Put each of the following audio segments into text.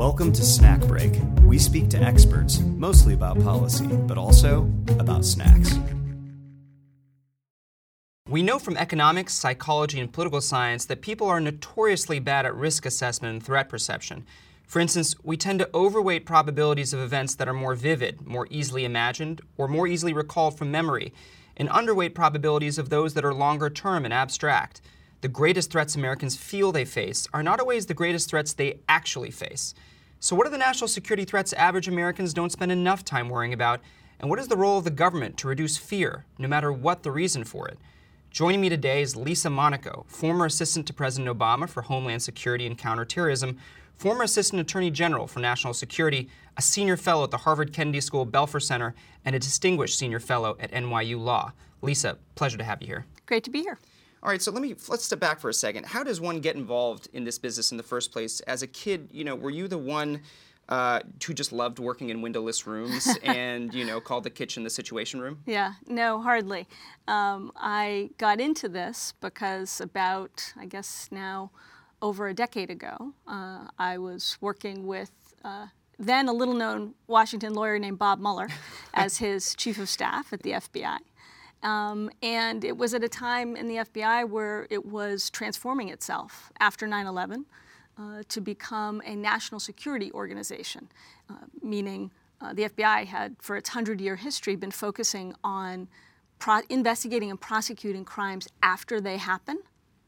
Welcome to Snack Break. We speak to experts, mostly about policy, but also about snacks. We know from economics, psychology, and political science that people are notoriously bad at risk assessment and threat perception. For instance, we tend to overweight probabilities of events that are more vivid, more easily imagined, or more easily recalled from memory, and underweight probabilities of those that are longer term and abstract. The greatest threats Americans feel they face are not always the greatest threats they actually face. So, what are the national security threats average Americans don't spend enough time worrying about? And what is the role of the government to reduce fear, no matter what the reason for it? Joining me today is Lisa Monaco, former assistant to President Obama for Homeland Security and Counterterrorism, former Assistant Attorney General for National Security, a senior fellow at the Harvard Kennedy School Belfer Center, and a distinguished senior fellow at NYU Law. Lisa, pleasure to have you here. Great to be here. All right, so let me let's step back for a second. How does one get involved in this business in the first place? As a kid, you know, were you the one uh, who just loved working in windowless rooms and you know called the kitchen the situation room? Yeah, no, hardly. Um, I got into this because about I guess now over a decade ago, uh, I was working with uh, then a little known Washington lawyer named Bob Mueller as his chief of staff at the FBI. Um, and it was at a time in the FBI where it was transforming itself after 9 11 uh, to become a national security organization, uh, meaning uh, the FBI had, for its 100 year history, been focusing on pro- investigating and prosecuting crimes after they happen.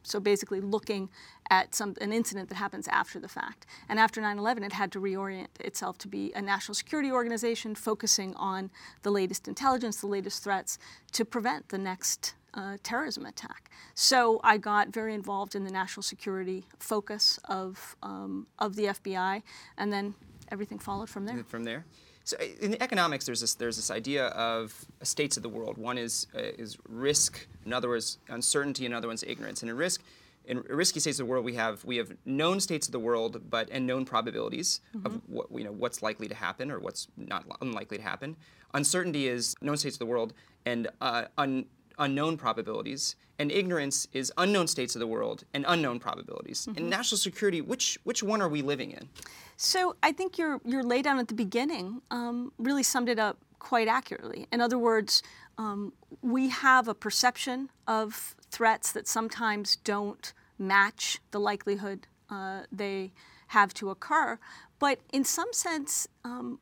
So basically looking at some an incident that happens after the fact. And after 9/11, it had to reorient itself to be a national security organization focusing on the latest intelligence, the latest threats to prevent the next uh, terrorism attack. So I got very involved in the national security focus of um, of the FBI, and then everything followed from there. From there. So in economics, there's this there's this idea of states of the world. One is uh, is risk, in other words, uncertainty, in other words, ignorance. And in risk, in risky states of the world, we have we have known states of the world, but and known probabilities mm-hmm. of what you know what's likely to happen or what's not unlikely to happen. Uncertainty is known states of the world and uh, un, unknown probabilities, and ignorance is unknown states of the world and unknown probabilities. Mm-hmm. In national security, which which one are we living in? So I think your your laydown at the beginning um, really summed it up quite accurately. In other words, um, we have a perception of threats that sometimes don't match the likelihood uh, they have to occur. But in some sense, um,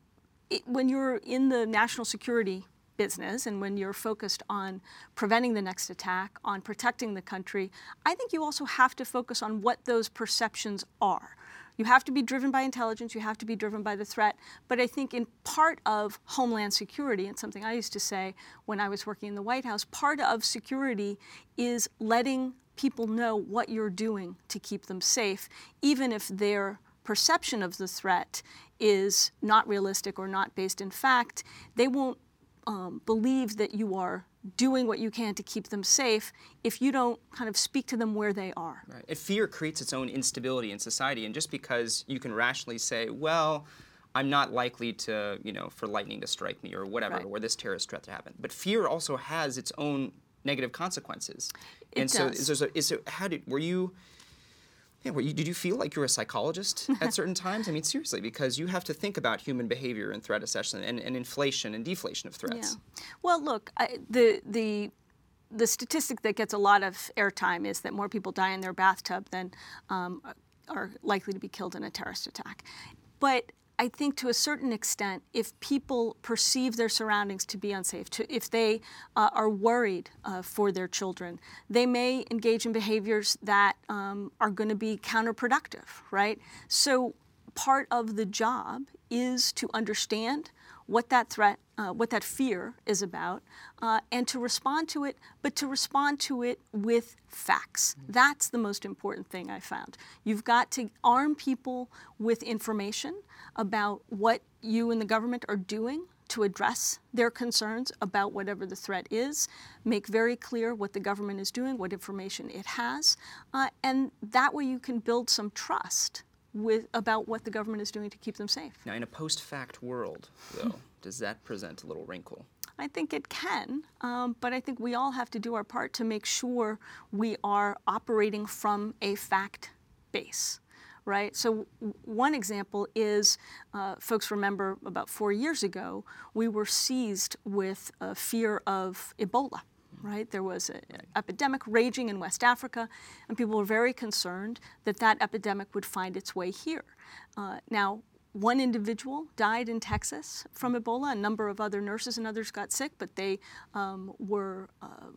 it, when you're in the national security business and when you're focused on preventing the next attack, on protecting the country, I think you also have to focus on what those perceptions are. You have to be driven by intelligence, you have to be driven by the threat. But I think in part of Homeland Security, and something I used to say when I was working in the White House, part of security is letting people know what you're doing to keep them safe, even if their perception of the threat is not realistic or not based in fact, they won't um, believe that you are doing what you can to keep them safe if you don't kind of speak to them where they are. Right. And fear creates its own instability in society. And just because you can rationally say, well, I'm not likely to, you know, for lightning to strike me or whatever, right. or this terrorist threat to happen. But fear also has its own negative consequences. It and does. so, is there, is there, how did, were you, yeah, you, did you feel like you were a psychologist at certain times? I mean, seriously, because you have to think about human behavior and threat assessment and, and inflation and deflation of threats. Yeah. Well, look, I, the the the statistic that gets a lot of airtime is that more people die in their bathtub than um, are likely to be killed in a terrorist attack. But I think to a certain extent, if people perceive their surroundings to be unsafe, to, if they uh, are worried uh, for their children, they may engage in behaviors that um, are going to be counterproductive, right? So part of the job is to understand what that threat, uh, what that fear is about, uh, and to respond to it, but to respond to it with facts. Mm-hmm. That's the most important thing I found. You've got to arm people with information about what you and the government are doing to address their concerns about whatever the threat is, make very clear what the government is doing, what information it has, uh, and that way you can build some trust with about what the government is doing to keep them safe. Now, in a post-fact world, though, does that present a little wrinkle? I think it can, um, but I think we all have to do our part to make sure we are operating from a fact base right? So, w- one example is uh, folks remember about four years ago, we were seized with a fear of Ebola. Right, there was an epidemic raging in West Africa, and people were very concerned that that epidemic would find its way here. Uh, now, one individual died in Texas from Ebola. A number of other nurses and others got sick, but they um, were, uh,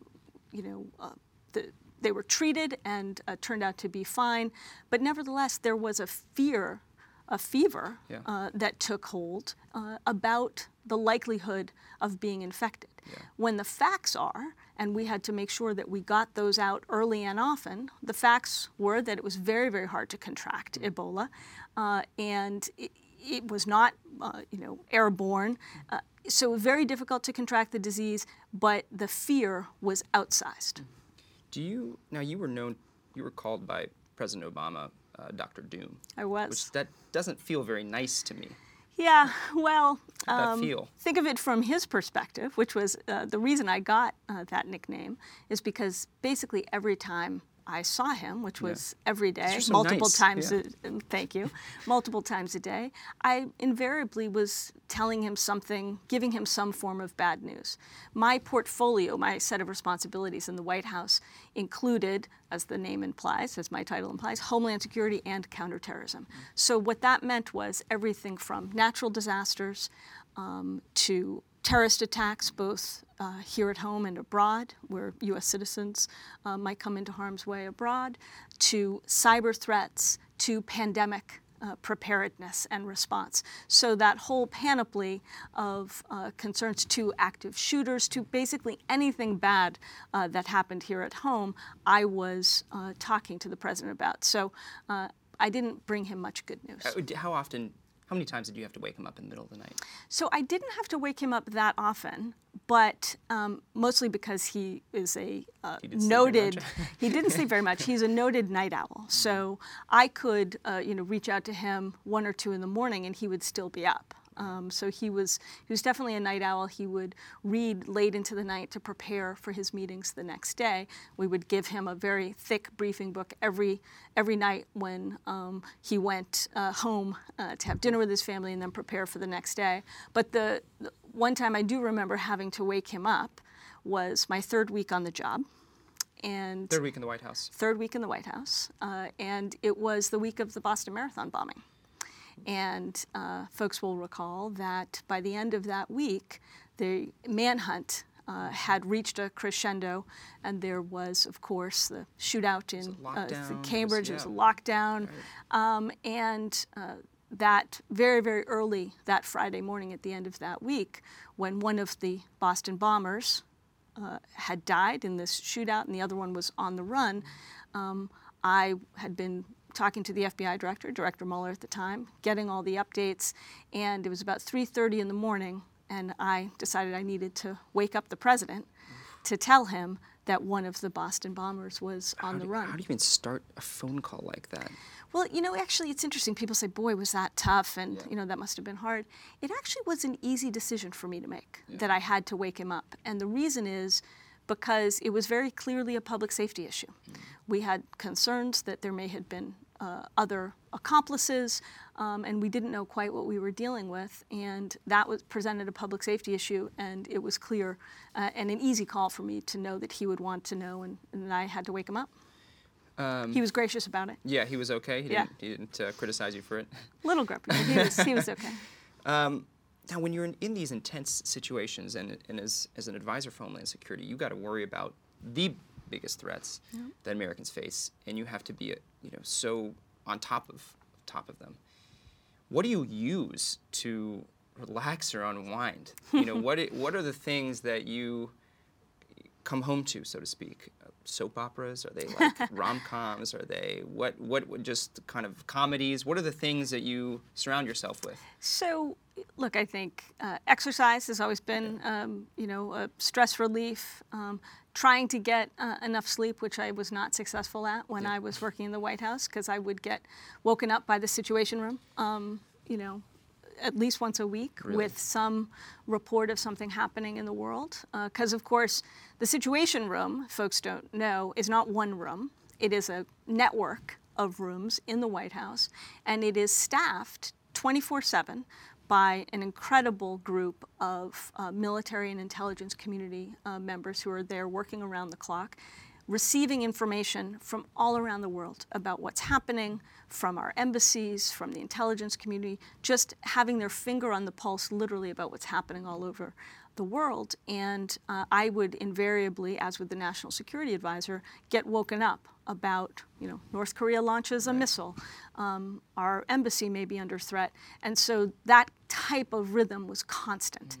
you know, uh, the, they were treated and uh, turned out to be fine. But nevertheless, there was a fear, a fever Yeah. uh, that took hold uh, about the likelihood of being infected. When the facts are, and we had to make sure that we got those out early and often, the facts were that it was very, very hard to contract Ebola, uh, and it, it was not, uh, you know, airborne. Uh, so very difficult to contract the disease, but the fear was outsized. Do you now? You were known. You were called by President Obama, uh, Dr. Doom. I was. Which that doesn't feel very nice to me. Yeah, well, um, think of it from his perspective, which was uh, the reason I got uh, that nickname, is because basically every time I saw him, which was every day, multiple nice, times, yeah. a, thank you, multiple times a day, I invariably was telling him something, giving him some form of bad news. My portfolio, my set of responsibilities in the White House included, as the name implies, as my title implies, Homeland Security and counterterrorism. So what that meant was everything from natural disasters um, to terrorist attacks, both uh, here at home and abroad, where U.S. citizens uh, might come into harm's way abroad, to cyber threats, to pandemic uh, preparedness and response. So that whole panoply of uh, concerns to active shooters, to basically anything bad uh, that happened here at home, I was uh, talking to the president about. So uh, I didn't bring him much good news. Uh, How often? How many times did you have to wake him up in the middle of the night? So I didn't have to wake him up that often, but um, mostly because he is a uh, He didn't sleep very noted. he didn't sleep very much. He's a noted night owl. So I could, uh, you know, reach out to him one or two in the morning, and he would still be up. Um, so he was he was definitely a night owl. He would read late into the night to prepare for his meetings the next day. We would give him a very thick briefing book every every night when um, he went uh, home uh, to have dinner with his family and then prepare for the next day. But the, the one time I do remember having to wake him up was my third week on the job, and Third week in the White House. third week in the White House, uh, and it was the week of the Boston Marathon bombing. And uh, folks will recall that by the end of that week, the manhunt uh, had reached a crescendo, and there was, of course, the shootout in uh, lockdown, it was- Cambridge. It was a yeah. lockdown, um, and uh, that very, very early that Friday morning at the end of that week, when one of the Boston bombers uh, had died in this shootout and the other one was on the run, um, I had been talking to the FBI director, Director Mueller at the time, getting all the updates, and it was about 3:30 in the morning, and I decided I needed to wake up the president to tell him that one of the Boston bombers was on the run. How do you even start a phone call like that? Well, you know, actually, it's interesting. People say, "Boy, was that tough," and you know that must have been hard. It actually was an easy decision for me to make that I had to wake him up, and the reason is because it was very clearly a public safety issue. Mm. We had concerns that there may have been uh, other accomplices, um, and we didn't know quite what we were dealing with, and that was presented a public safety issue, and it was clear uh, and an easy call for me to know that he would want to know, and, and I had to wake him up. he was gracious about it. Yeah, he was okay. He Yeah. didn't, he didn't uh, criticize you for it. Little grumpy, but he was, he was okay. Now, when you're in, in these intense situations, and, and as, as an advisor for Homeland Security, you got to worry about the biggest threats that Americans face, and you have to be, you know, so on top of top of them. What do you use to relax or unwind? You know, what i- what are the things that you come home to, so to speak? Uh, Soap operas? Are they like rom coms? Are they what, what? What just kind of comedies? What are the things that you surround yourself with? So, look, I think uh, exercise has always been, um, you know, a stress relief. Um, trying to get uh, enough sleep, which I was not successful at when I was working in the White House, because I would get woken up by the Situation Room, um, you know, at least once a week with some report of something happening in the world. Because, of course, the Situation Room, folks don't know, is not one room. It is a network of rooms in the White House, and it is staffed 24 7 by an incredible group of uh, military and intelligence community uh, members who are there working around the clock, receiving information from all around the world about what's happening, from our embassies, from the intelligence community, just having their finger on the pulse literally about what's happening all over the world. And uh, I would invariably, as with the National Security Advisor, get woken up about, you know, North Korea launches a missile, um, our embassy may be under threat. And so that type of rhythm was constant.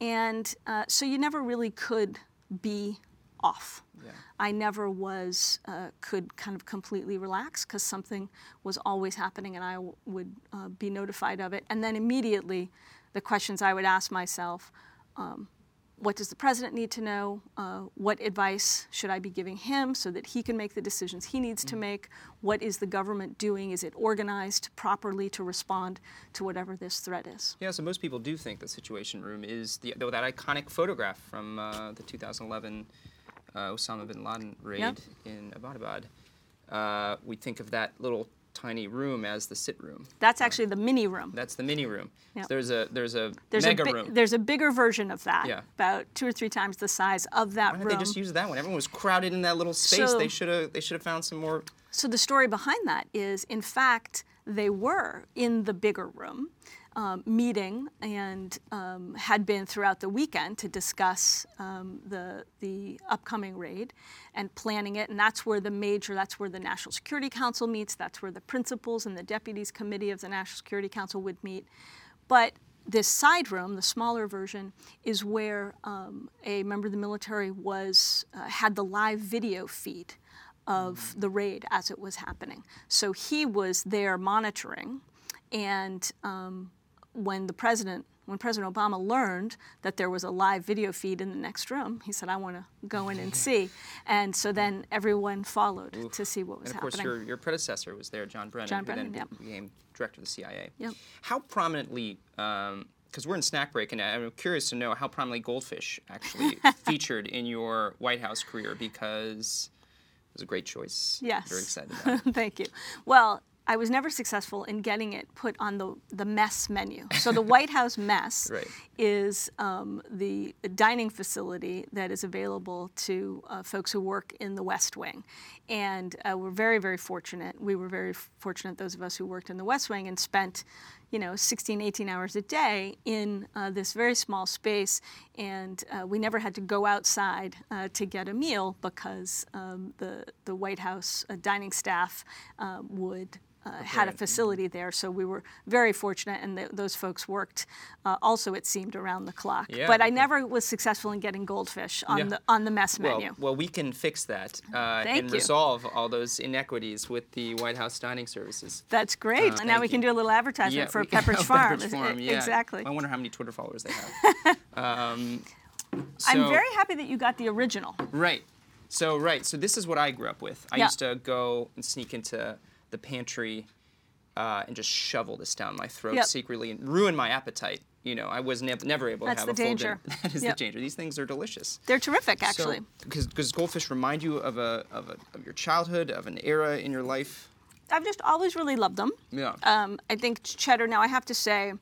And uh, so you never really could be off. Yeah. I never was, uh, could kind of completely relax because something was always happening and I w- would uh, be notified of it. And then immediately, the questions I would ask myself um, what does the president need to know? Uh, what advice should I be giving him so that he can make the decisions he needs to make? What is the government doing? Is it organized properly to respond to whatever this threat is? Yeah, so most people do think the Situation Room is the though that iconic photograph from uh, the 2011 uh, Osama bin Laden raid Yep. in Abbottabad. Uh, we think of that little tiny room as the sit room. That's actually the mini room. That's the mini room. Yep. So there's a there's a There's mega a bi- room. there's a bigger version of that, Yeah. about two or three times the size of that Why room. didn't they just use that one? Everyone was crowded in that little space. So- they should have they should have found some more. So the story behind that is, in fact, they were in the bigger room, um, meeting and um, had been throughout the weekend to discuss um, the the upcoming raid and planning it. And that's where the major, that's where the National Security Council meets. That's where the principals and the deputies committee of the National Security Council would meet. But this side room, the smaller version, is where um, a member of the military was uh, had the live video feed of the raid as it was happening. So he was there monitoring, and um, when the president, when President Obama learned that there was a live video feed in the next room, he said, "I want to go in and see." And so then everyone followed to see what was And of course, your, your predecessor was there, John Brennan, John who Brennan, then yep. became director of the CIA. Yep. How prominently, um, because we're in snack break, and I'm curious to know how prominently goldfish actually featured in your White House career because it was a great choice. Yes. Very excited about it. Thank you. Well, I was never successful in getting it put on the, the mess menu. So the White House mess Right. is um, the dining facility that is available to uh, folks who work in the West Wing. And uh, we're very, very fortunate. We were very fortunate, those of us who worked in the West Wing and spent, you know, 16, 18 hours a day in uh, this very small space. And uh, we never had to go outside uh, to get a meal because um, the, the White House uh, dining staff uh, would uh, had a facility there, so we were very fortunate, and th- those folks worked uh, also, it seemed, around the clock. Yeah, but I never was successful in getting goldfish on Yeah. the on the mess Well, menu. well, we can fix that uh, and you. resolve all those inequities with the White House dining services. That's great. And now we can do a little advertisement Yeah, for Pepperidge oh, Farm. Pepperidge Farm, yeah. Exactly. I wonder how many Twitter followers they have. um, I'm very happy that you got the original. Right. So right. So this is what I grew up with. I Yeah. used to go and sneak into the pantry uh, and just shovel this down my throat Yep. secretly and ruin my appetite. You know, I was nev- never able That's to have the a full dinner. That is Yep. the danger. These things are delicious. They're terrific, actually. because because goldfish remind you of a, of a of your childhood, of an era in your life. I've just always really loved them. Yeah. Um, I think cheddar. Now I have to say,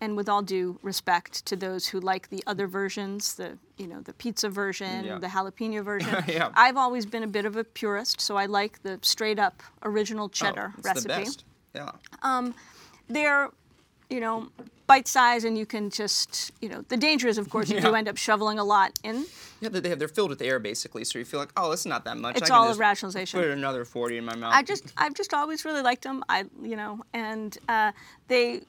and with all due respect to those who like the other versions, the you know the pizza version, Yeah. the jalapeno version. Yeah. I've always been a bit of a purist, so I like the straight up original cheddar oh, it's recipe. the best. Yeah. They're, you know, bite size, and you can just you know the danger is of course you do end up shoveling a lot in. Yeah, they have, they're filled with air basically, so you feel like, oh, it's not that much. It's I all of rationalization. Put another forty in my mouth. I just I've just always really liked them. I you know, and uh, they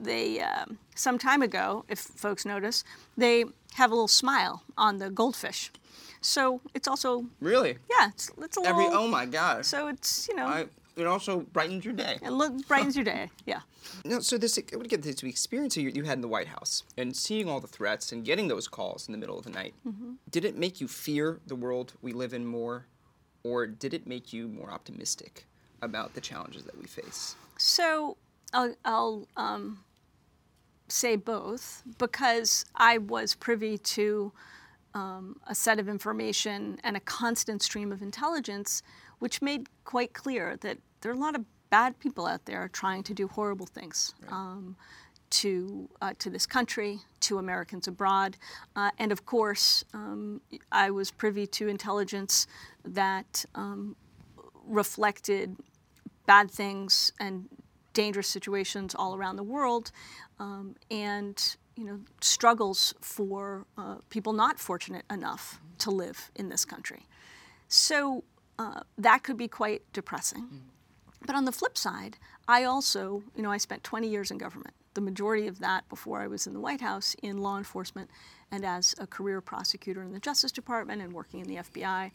they um, some time ago, if folks notice, they have a little smile on the goldfish. So it's also really yeah, it's, it's a little. every oh my gosh. So it's you know, I, it also brightens your day. it look, brightens your day. Yeah. No, so this I would get this experience you, you had in the White House and seeing all the threats and getting those calls in the middle of the night. Mm-hmm. Did it make you fear the world we live in more, or did it make you more optimistic about the challenges that we face? So I'll, I'll um, say both because I was privy to um, a set of information and a constant stream of intelligence, which made quite clear that there are a lot of bad people out there trying to do horrible things. Um, to, uh, to this country, to Americans abroad. Uh, and of course, um, I was privy to intelligence that um, reflected bad things and dangerous situations all around the world, um, and you know struggles for uh, people not fortunate enough to live in this country. So uh, that could be quite depressing. But on the flip side, I also, you know, I spent 20 years in government. The majority of that before I was in the White House in law enforcement and as a career prosecutor in the Justice Department and working in the FBI.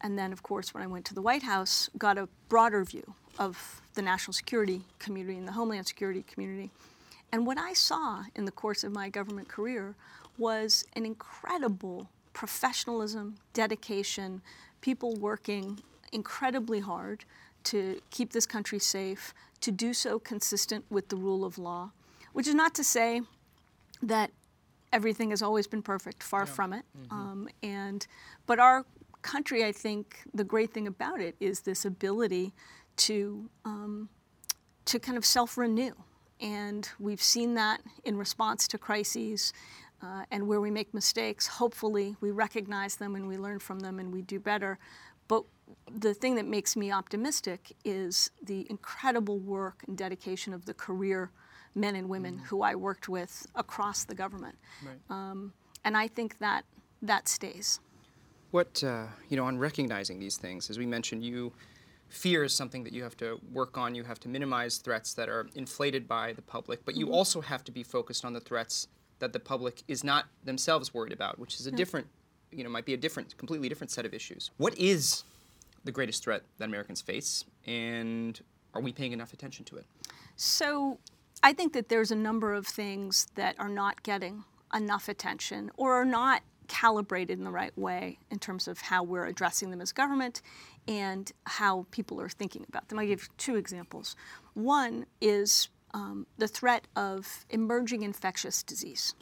And then, of course, when I went to the White House, got a broader view of the national security community and the homeland security community. And what I saw in the course of my government career was an incredible professionalism, dedication, people working incredibly hard to keep this country safe, to do so consistent with the rule of law, which is not to say that everything has always been perfect, far from it. Um, and but our country, I think, the great thing about it is this ability to um, to kind of self-renew, and we've seen that in response to crises. Uh, and where we make mistakes, hopefully we recognize them and we learn from them and we do better. But the thing that makes me optimistic is the incredible work and dedication of the career men and women who I worked with across the government. Um, and I think that that stays. What, uh, you know, on recognizing these things, as we mentioned, you fear is something that you have to work on. You have to minimize threats that are inflated by the public, but you also have to be focused on the threats that the public is not themselves worried about, which is a different, you know, might be a different, completely different set of issues. What is the greatest threat that Americans face, and are we paying enough attention to it? So I think that there's a number of things that are not getting enough attention or are not calibrated in the right way in terms of how we're addressing them as government and how people are thinking about them. I give two examples. One is um, the threat of emerging infectious disease.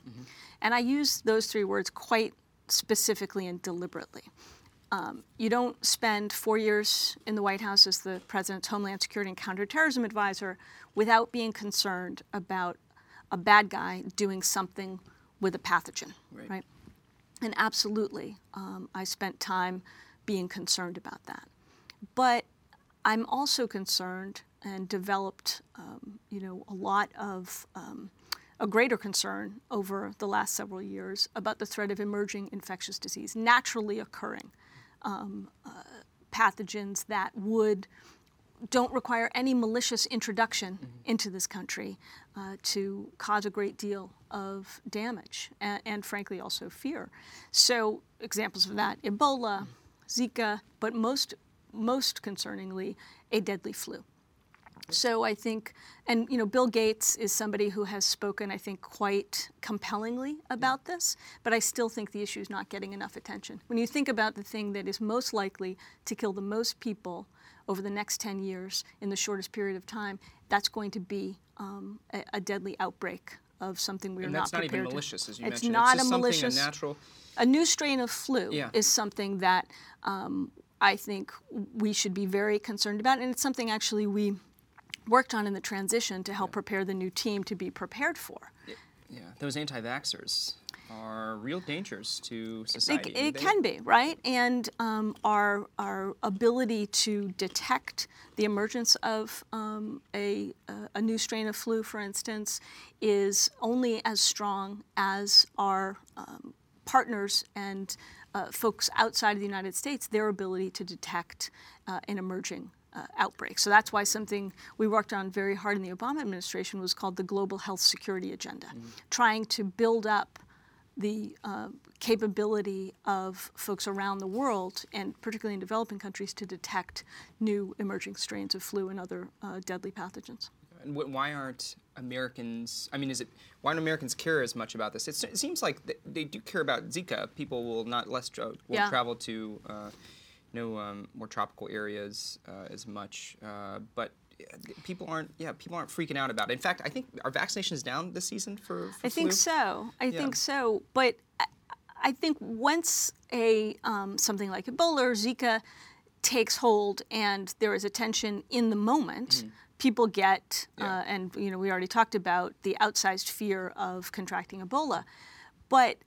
And I use those three words quite specifically and deliberately. Um, you don't spend four years in the White House as the president's Homeland Security and Counterterrorism advisor without being concerned about a bad guy doing something with a pathogen, Right. right? And absolutely, um, I spent time being concerned about that. But I'm also concerned and developed, um, you know, a lot of um, a greater concern over the last several years about the threat of emerging infectious disease, naturally occurring um, uh, pathogens that would don't require any malicious introduction into this country uh, to cause a great deal of damage and, and, frankly, also fear. So, examples of that Ebola, Zika, but most, most concerningly, a deadly flu. So I think, and you know, Bill Gates is somebody who has spoken, I think, quite compellingly about this, but I still think the issue is not getting enough attention. When you think about the thing that is most likely to kill the most people over the next 10 years in the shortest period of time, that's going to be um, a, a, deadly outbreak of something we're and not that's not prepared even malicious, to. as you it's mentioned. not it's just a malicious. Something, a natural. A new strain of flu Yeah. is something that um, I think we should be very concerned about, and it's something actually we worked on in the transition to help prepare the new team to be prepared for. Yeah, those anti-vaxxers are real dangers to society. it They- can be right, and um, our our ability to detect the emergence of um, a a- a new strain of flu, for instance, is only as strong as our um, partners and uh, folks outside of the United States their ability to detect uh, an emerging. Uh, outbreak. So that's why something we worked on very hard in the Obama administration was called the Global Health Security Agenda, trying to build up the uh, capability of folks around the world, and particularly in developing countries, to detect new emerging strains of flu and other uh, deadly pathogens. And wh- why aren't Americans? I mean, is it why don't Americans care as much about this? It's, it seems like th- they do care about Zika. People will not less tra- will Yeah. travel to uh, know um, more tropical areas uh, as much, uh, but uh, people aren't. Yeah, people aren't freaking out about it. In fact, I think our vaccinations down this season for. for I think so. I Yeah. think so. But I, I think once a um, something like Ebola or Zika takes hold and there is attention in the moment, people get, uh, and you know, we already talked about the outsized fear of contracting Ebola, but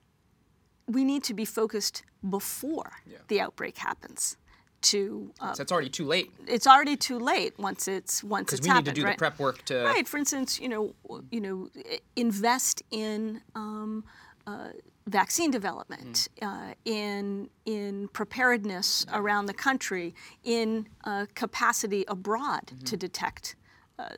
we need to be focused before the outbreak happens. To uh, So it's already too late it's already too late once it's once because it's we need to do right? the prep work to. Right. For instance, you know, you know, invest in um, uh, vaccine development, Mm. uh, in in preparedness around the country, in uh, capacity abroad Mm-hmm. to detect. Uh,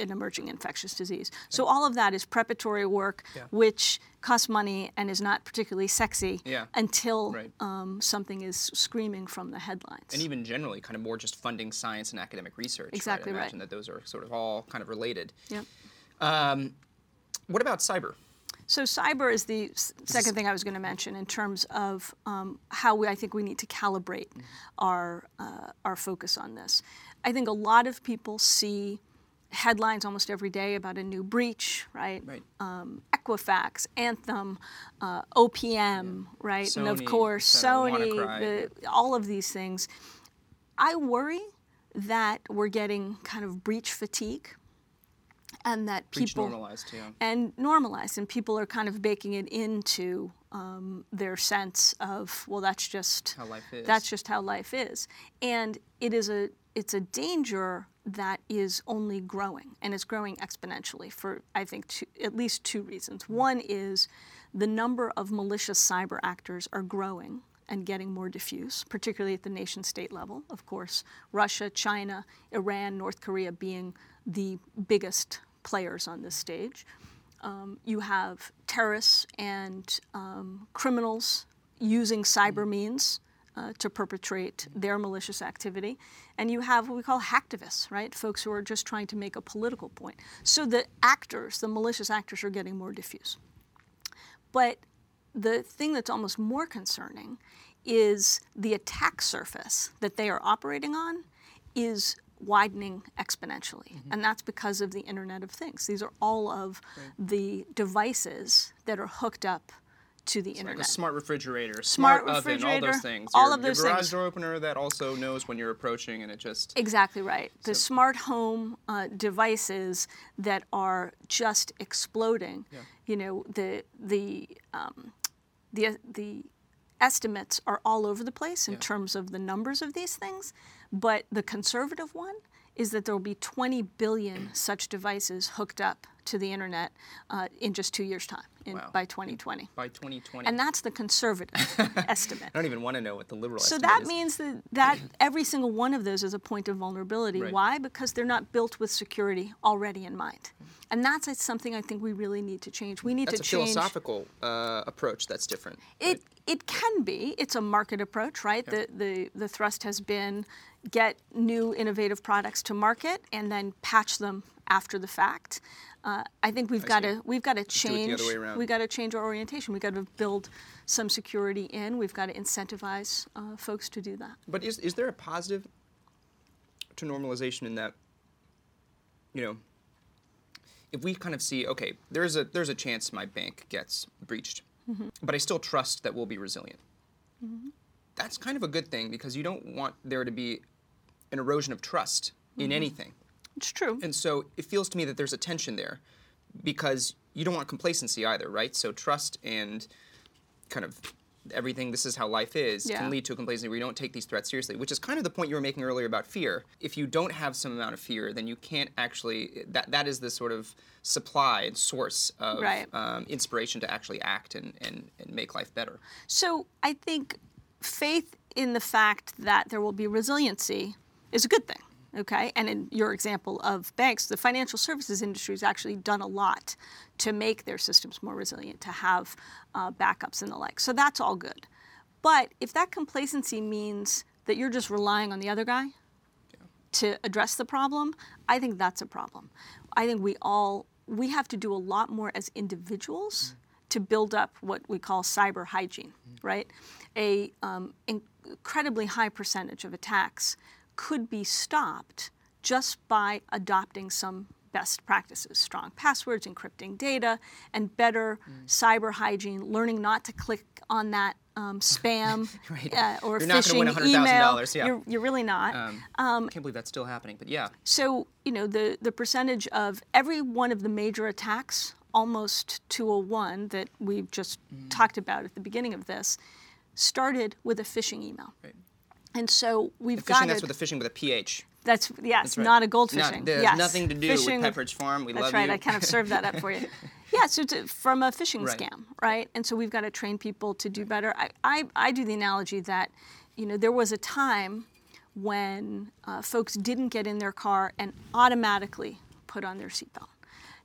an emerging infectious disease. So all of that is preparatory work, Yeah. which costs money and is not particularly sexy Yeah. until Right. um, something is screaming from the headlines. and even generally, kind of more just funding science and academic research. Exactly right? I right. imagine that those are sort of all kind of related. Yep. What about cyber? So cyber is the s- second thing I was going to mention in terms of um, how we, I think we need to calibrate our uh, our focus on this. I think a lot of people see headlines almost every day about a new breach, right? Right. Um, Equifax, Anthem, uh, OPM, right? and of course, Sony, the, all of these things. I worry that we're getting kind of breach fatigue, and that Breach people normalized, yeah. and normalized, and people are kind of baking it into um, their sense of well, that's just How life is. That's just how life is, and it is a it's a danger that is only growing, and it's growing exponentially for I think two, at least two reasons. One is the number of malicious cyber actors are growing and getting more diffuse, particularly at the nation state level. Of course, Russia, China, Iran, North Korea being the biggest players on this stage. Um, you have terrorists and um, criminals using cyber means uh, to perpetrate their malicious activity. And you have what we call hacktivists, right? Folks who are just trying to make a political point. So the actors, the malicious actors, are getting more diffuse. But the thing that's almost more concerning is the attack surface that they are operating on is widening exponentially. And that's because of the Internet of Things. These are all of the devices that are hooked up to the Like Internet. a smart refrigerator, Smart smart, oven, all those things. all your, of those your garage things. door opener that also knows when you're approaching, and it just Exactly right. The smart home uh, devices that are just exploding. Yeah. You know, the the um, the the estimates are all over the place in terms of the numbers of these things, but the conservative one is that there will be 20 billion such devices hooked up to the internet uh, in just two years' time, in, Wow. by 2020. by 2020. And that's the conservative estimate. I don't even want to know what the liberal. So estimate that is. means that, that every single one of those is a point of vulnerability. Right. Why? Because they're not built with security already in mind. And that's something I think we really need to change. We need that's to a change. philosophical uh, approach. That's different. It it can be. It's a market approach, right? The, the the thrust has been get new innovative products to market and then patch them after the fact. Uh, I think we've got to we've got to change. other way around. We've got to change our orientation. We've got to build some security in. We've got to incentivize uh, folks to do that. But is is there a positive to normalization in that? You know, if we kind of see, okay, there's a there's a chance my bank gets breached, but I still trust that we'll be resilient. That's kind of a good thing because you don't want there to be an erosion of trust in anything. It's true. And so it feels to me that there's a tension there because you don't want complacency either, right? So trust and kind of everything, this is how life is, Yeah. can lead to a complacency where you don't take these threats seriously, which is kind of the point you were making earlier about fear. If you don't have some amount of fear, then you can't actually, that, that is the sort of supply and source of Right. um, inspiration to actually act and, and, and make life better. So I think faith in the fact that there will be resiliency is a good thing. Okay, and in your example of banks, the financial services industry has actually done a lot to make their systems more resilient, to have uh, backups and the like. So that's all good. But if that complacency means that you're just relying on the other guy to address the problem, I think that's a problem. I think we all we have to do a lot more as individuals to build up what we call cyber hygiene, right? A um, incredibly high percentage of attacks could be stopped just by adopting some best practices strong passwords encrypting data and better cyber hygiene learning not to click on that um, spam Right. uh, or You're not phishing win $100,000, email. yeah. You're, you're really not. Um, I can't believe that's still happening, but yeah. So, you know, the, the percentage of every one of the major attacks, almost to a one that we've just Mm. talked about at the beginning of this, started with a phishing email. Right. And so we've got fishing, that's it. with the fishing with a PH. That's yes, That's right. not a gold Not- fishing. there's yes. nothing to do Fishing with Pepperidge Farm. We That's right. you. I kind of served that up for you. Yeah, so to, from a phishing Right. scam, right? And so we've got to train people to do better. I, I, I do the analogy that, you know, there was a time when uh, folks didn't get in their car and automatically put on their seatbelt.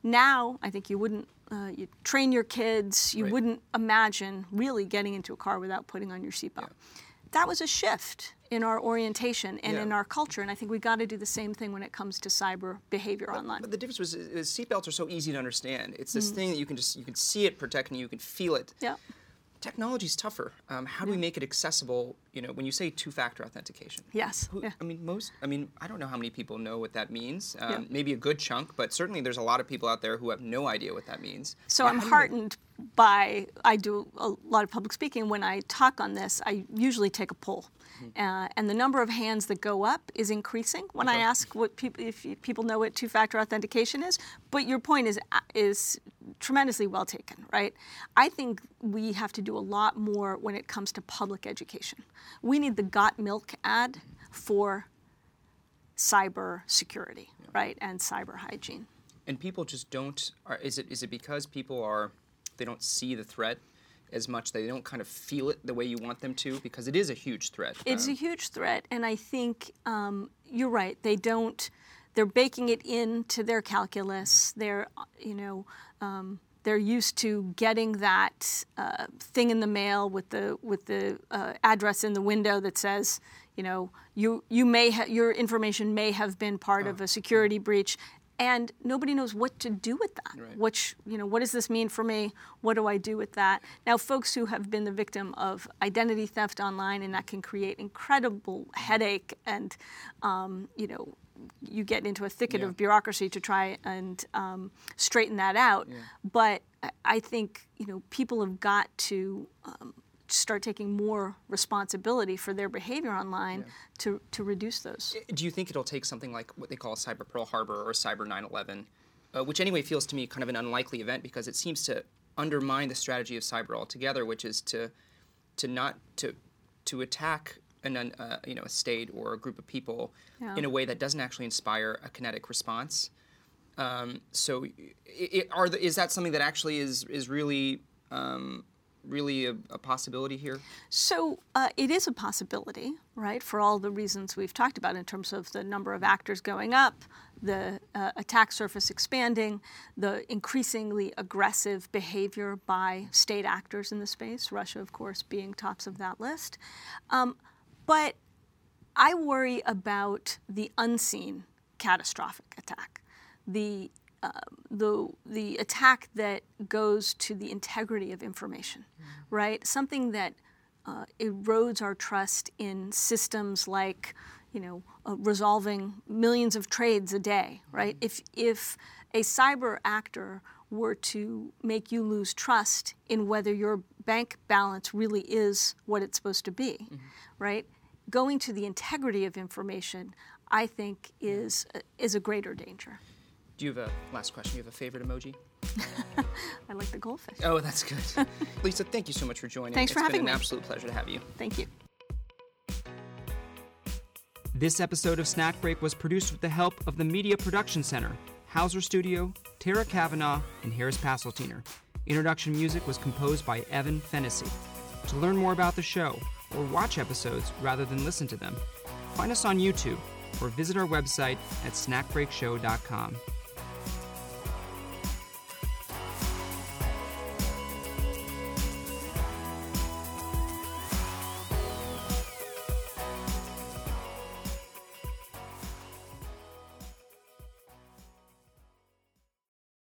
Now, I think you wouldn't. Uh, you train your kids. You Right. wouldn't imagine really getting into a car without putting on your seatbelt. That was a shift in our orientation and Yeah. in our culture, and I think we got to do the same thing when it comes to cyber behavior online. But the difference was is, is seatbelts are so easy to understand. It's Mm. this thing that you can just you can see it protecting you, you can feel it. yeah. Technology's tougher. Um, how do we make it accessible? You know, when you say two-factor authentication. Yes. Who, yeah. I mean, most. I mean, I don't know how many people know what that means. Um, Yeah. Maybe a good chunk, but certainly there's a lot of people out there who have no idea what that means. So I'm heartened by, I do a lot of public speaking. When I talk on this, I usually take a poll. Mm-hmm. Uh, and the number of hands that go up is increasing when I ask what people, if you- people know what two-factor authentication is. But your point is is tremendously well taken, right? I think we have to do a lot more when it comes to public education. We need the Got Milk ad for cyber security, right, and cyber hygiene. and people just don't are, is it is it because people are they don't see the threat as much they don't kind of feel it the way you want them to because it is a huge threat It's Um, a huge threat, and I think um, you're right. They don't. They're baking it into their calculus. They're, you know, um, they're used to getting that uh, thing in the mail with the with the uh, address in the window that says, you know, you you may ha- your information may have been part of a security breach. And nobody knows what to do with that. Right. Which, you know, what does this mean for me? What do I do with that? Now, folks who have been the victim of identity theft online, and that can create incredible headache, and, um, you know, you get into a thicket Yeah. of bureaucracy to try and um, straighten that out. But I- think, you know, people have got to um, start taking more responsibility for their behavior online to, to reduce those. do you think it'll take something like what they call cyber pearl harbor or cyber 9-11 uh, which anyway feels to me kind of an unlikely event because it seems to undermine the strategy of cyber altogether which is to to not to to attack an, uh, you know a state or a group of people Yeah. in a way that doesn't actually inspire a kinetic response um, so i i are the, is that something that actually is is really um, really a, a possibility here So uh, it is a possibility, right, for all the reasons we've talked about in terms of the number of actors going up, the uh, attack surface expanding, the increasingly aggressive behavior by state actors in the space, Russia, of course, being tops of that list. Um, but I worry about the unseen catastrophic attack, the uh, the the attack that goes to the integrity of information, right? Something that uh, erodes our trust in systems like, you know, uh, resolving millions of trades a day, right? If if a cyber actor were to make you lose trust in whether your bank balance really is what it's supposed to be, mm-hmm. right? Going to the integrity of information, I think, is is a greater danger. do you have a last question do you have a favorite emoji I like the goldfish. Oh, that's good. Lisa, thank you so much for joining. Thanks for It's having been an absolute pleasure to have you. Thank you. This episode of Snack Break was produced with the help of the Media Production Center, Hauser Studio, Tara Kavanaugh, and Harris Passeltiner. Introduction music was composed by Evan Fennessy. To learn more about the show or watch episodes rather than listen to them, find us on YouTube or visit our website at snackbreakshow.com.